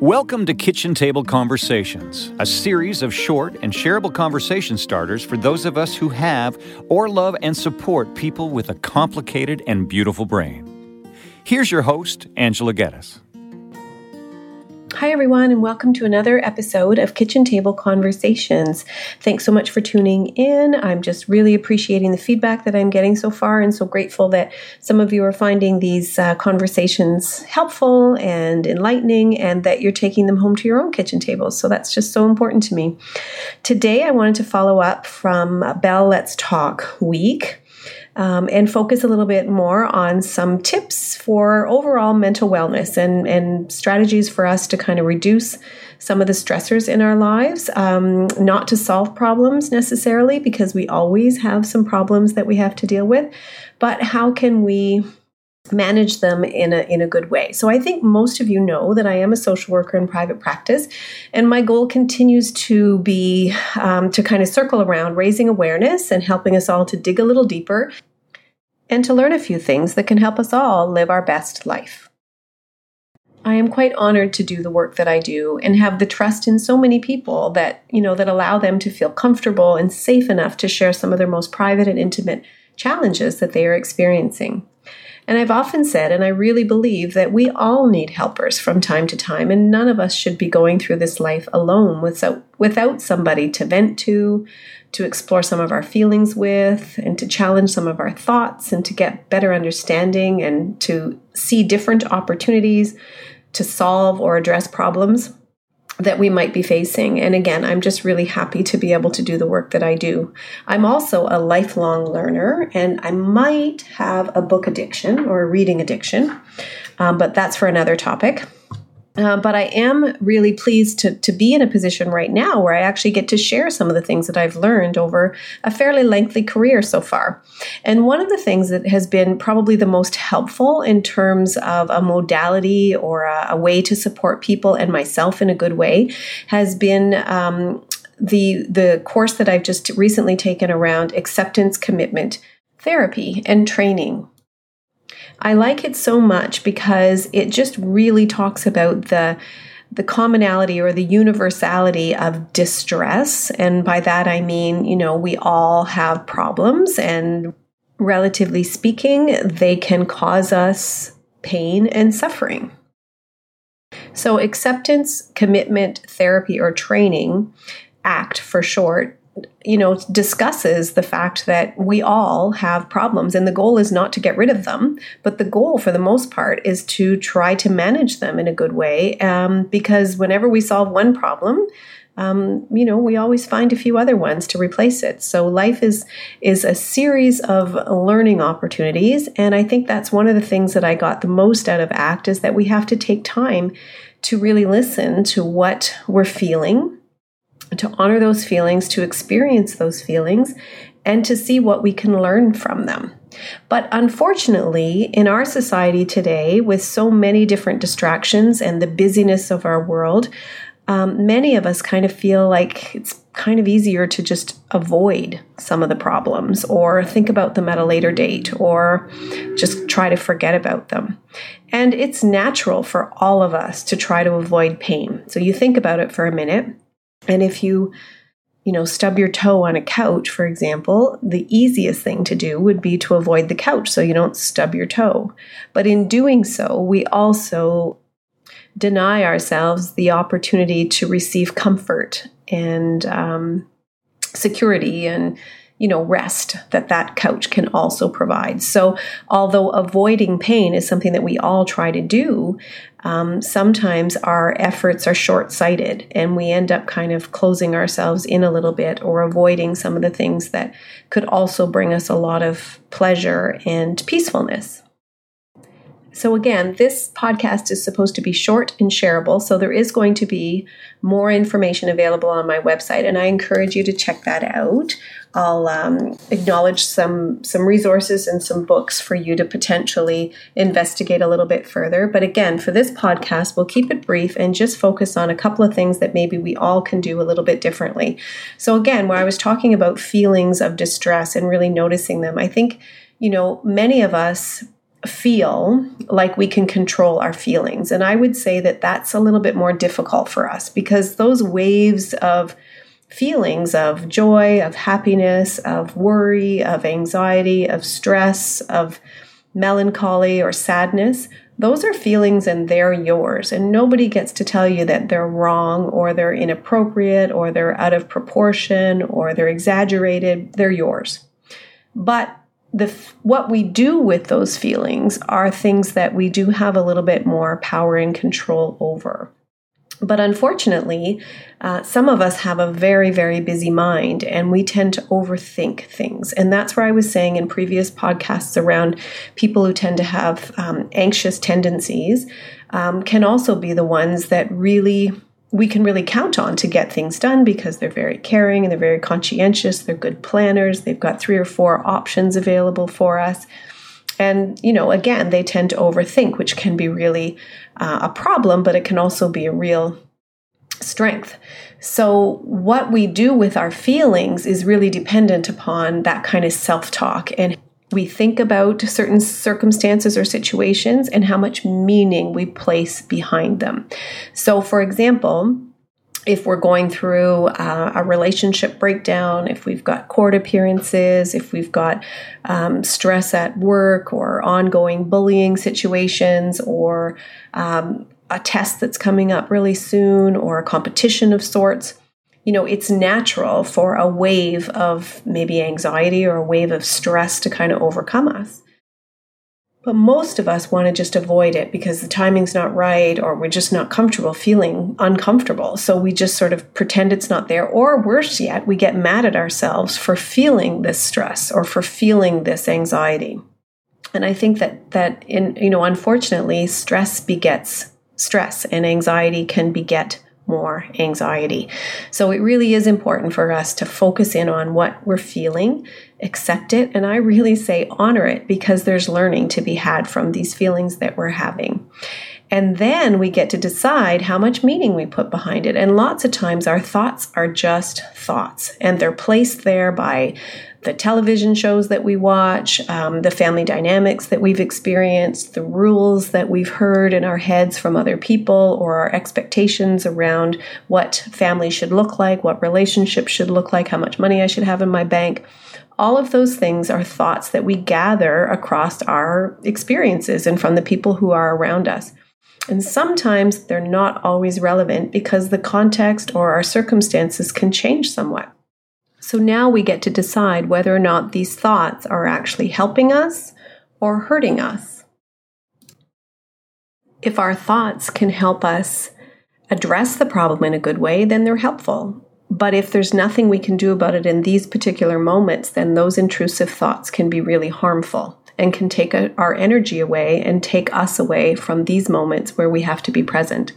Welcome to Kitchen Table Conversations, a series of short and shareable conversation starters for those of us who have or love and support people with a complicated and beautiful brain. Here's your host, Angela Geddes. Hi, everyone, and welcome to another episode of Kitchen Table Conversations. Thanks so much for tuning in. I'm just really appreciating the feedback that I'm getting so far, and so grateful that some of you are finding these uh, conversations helpful and enlightening, and that you're taking them home to your own kitchen tables. So that's just so important to me. Today, I wanted to follow up from Bell Let's Talk week um, and focus a little bit more on some tips for overall mental wellness and, and strategies for us to kind of reduce some of the stressors in our lives. Um, not to solve problems necessarily, because we always have some problems that we have to deal with, but how can we manage them in a in a good way. So I think most of you know that I am a social worker in private practice, and my goal continues to be um, to kind of circle around raising awareness and helping us all to dig a little deeper and to learn a few things that can help us all live our best life. I am quite honored to do the work that I do and have the trust in so many people that, you know, that allow them to feel comfortable and safe enough to share some of their most private and intimate challenges that they are experiencing. And I've often said, and I really believe, that we all need helpers from time to time, and none of us should be going through this life alone without, without somebody to vent to, to explore some of our feelings with, and to challenge some of our thoughts, and to get better understanding, and to see different opportunities to solve or address problems that we might be facing. And again, I'm just really happy to be able to do the work that I do. I'm also a lifelong learner, and I might have a book addiction or a reading addiction, um, but that's for another topic. Uh, but I am really pleased to, to be in a position right now where I actually get to share some of the things that I've learned over a fairly lengthy career so far. And one of the things that has been probably the most helpful in terms of a modality or a, a way to support people and myself in a good way has been um, the the course that I've just recently taken around acceptance commitment therapy and training I like it so much because it just really talks about the the commonality or the universality of distress and by that I mean, you know, we all have problems and relatively speaking, they can cause us pain and suffering. So, acceptance, commitment, therapy, or training, ACT for short, you know, discusses the fact that we all have problems and the goal is not to get rid of them, but the goal for the most part is to try to manage them in a good way. Um, because whenever we solve one problem, um, you know, we always find a few other ones to replace it. So life is is a series of learning opportunities, and I think that's one of the things that I got the most out of ACT is that we have to take time to really listen to what we're feeling to honor those feelings, to experience those feelings, and to see what we can learn from them. But unfortunately, in our society today, with so many different distractions and the busyness of our world, um, many of us kind of feel like it's kind of easier to just avoid some of the problems or think about them at a later date or just try to forget about them. And it's natural for all of us to try to avoid pain. So you think about it for a minute. And if you, you know, stub your toe on a couch, for example, the easiest thing to do would be to avoid the couch so you don't stub your toe. But in doing so, we also deny ourselves the opportunity to receive comfort and um, security and you know rest that that couch can also provide so although avoiding pain is something that we all try to do um, sometimes our efforts are short sighted and we end up kind of closing ourselves in a little bit or avoiding some of the things that could also bring us a lot of pleasure and peacefulness so, again, this podcast is supposed to be short and shareable. So, there is going to be more information available on my website, and I encourage you to check that out. I'll um, acknowledge some some resources and some books for you to potentially investigate a little bit further. But again, for this podcast, we'll keep it brief and just focus on a couple of things that maybe we all can do a little bit differently. So again, where I was talking about feelings of distress and really noticing them, I think you know many of us feel like we can control our feelings. And I would say that that's a little bit more difficult for us because those waves of feelings of joy, of happiness, of worry, of anxiety, of stress, of melancholy or sadness, those are feelings and they're yours. And nobody gets to tell you that they're wrong or they're inappropriate or they're out of proportion or they're exaggerated. They're yours. But the what we do with those feelings are things that we do have a little bit more power and control over. But unfortunately, uh, some of us have a very, very busy mind and we tend to overthink things. And that's where I was saying in previous podcasts around people who tend to have um, anxious tendencies um, can also be the ones that really we can really count on to get things done because they're very caring and they're very conscientious. They're good planners. They've got three or four options available for us. And, you know, again, they tend to overthink, which can be really uh, a problem, but it can also be a real strength. So, what we do with our feelings is really dependent upon that kind of self talk and we think about certain circumstances or situations and how much meaning we place behind them. So, for example, if we're going through uh, a relationship breakdown, if we've got court appearances, if we've got um, stress at work or ongoing bullying situations or um, a test that's coming up really soon or a competition of sorts, you know, it's natural for a wave of maybe anxiety or a wave of stress to kind of overcome us. But most of us want to just avoid it because the timing's not right or we're just not comfortable feeling uncomfortable. So we just sort of pretend it's not there. Or worse yet, we get mad at ourselves for feeling this stress or for feeling this anxiety. And I think that that in you know, unfortunately, stress begets stress and anxiety can beget more anxiety. So it really is important for us to focus in on what we're feeling, accept it, and I really say honor it because there's learning to be had from these feelings that we're having. And then we get to decide how much meaning we put behind it. And lots of times our thoughts are just thoughts and they're placed there by the television shows that we watch, um, the family dynamics that we've experienced, the rules that we've heard in our heads from other people, or our expectations around what family should look like, what relationships should look like, how much money I should have in my bank. All of those things are thoughts that we gather across our experiences and from the people who are around us. And sometimes they're not always relevant because the context or our circumstances can change somewhat. So now we get to decide whether or not these thoughts are actually helping us or hurting us. If our thoughts can help us address the problem in a good way, then they're helpful. But if there's nothing we can do about it in these particular moments, then those intrusive thoughts can be really harmful and can take a, our energy away and take us away from these moments where we have to be present.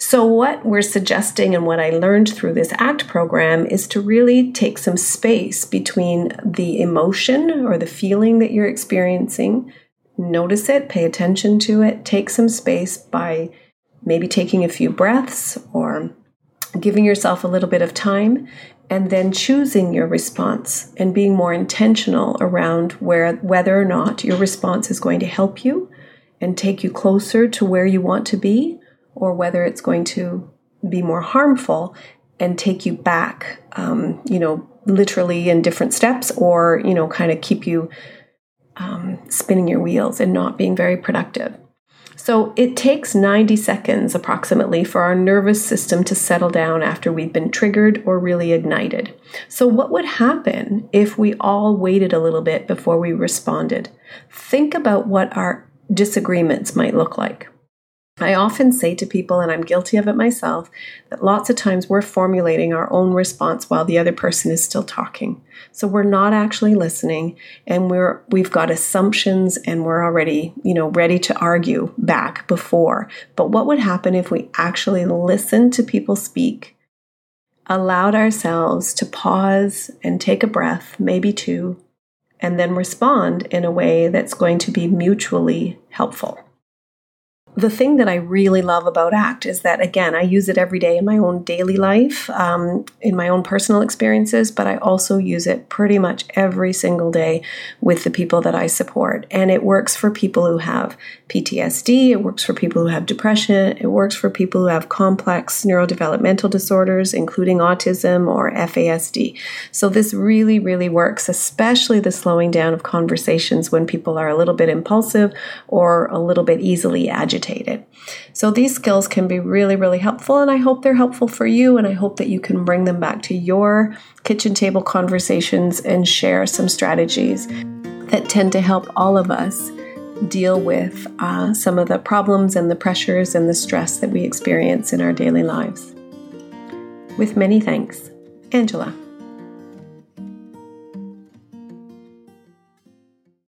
So, what we're suggesting and what I learned through this ACT program is to really take some space between the emotion or the feeling that you're experiencing, notice it, pay attention to it, take some space by maybe taking a few breaths or giving yourself a little bit of time and then choosing your response and being more intentional around where whether or not your response is going to help you and take you closer to where you want to be or whether it's going to be more harmful and take you back, um, you know, literally in different steps, or, you know, kind of keep you um, spinning your wheels and not being very productive. So it takes 90 seconds approximately for our nervous system to settle down after we've been triggered or really ignited. So, what would happen if we all waited a little bit before we responded? Think about what our disagreements might look like. I often say to people, and I'm guilty of it myself, that lots of times we're formulating our own response while the other person is still talking. So we're not actually listening and we're we've got assumptions and we're already, you know, ready to argue back before. But what would happen if we actually listened to people speak, allowed ourselves to pause and take a breath, maybe two, and then respond in a way that's going to be mutually helpful? The thing that I really love about ACT is that, again, I use it every day in my own daily life, um, in my own personal experiences, but I also use it pretty much every single day with the people that I support. And it works for people who have PTSD, it works for people who have depression, it works for people who have complex neurodevelopmental disorders, including autism or FASD. So this really, really works, especially the slowing down of conversations when people are a little bit impulsive or a little bit easily agitated. So these skills can be really, really helpful, and I hope they're helpful for you, and I hope that you can bring them back to your kitchen table conversations and share some strategies that tend to help all of us deal with uh, some of the problems and the pressures and the stress that we experience in our daily lives. With many thanks, Angela.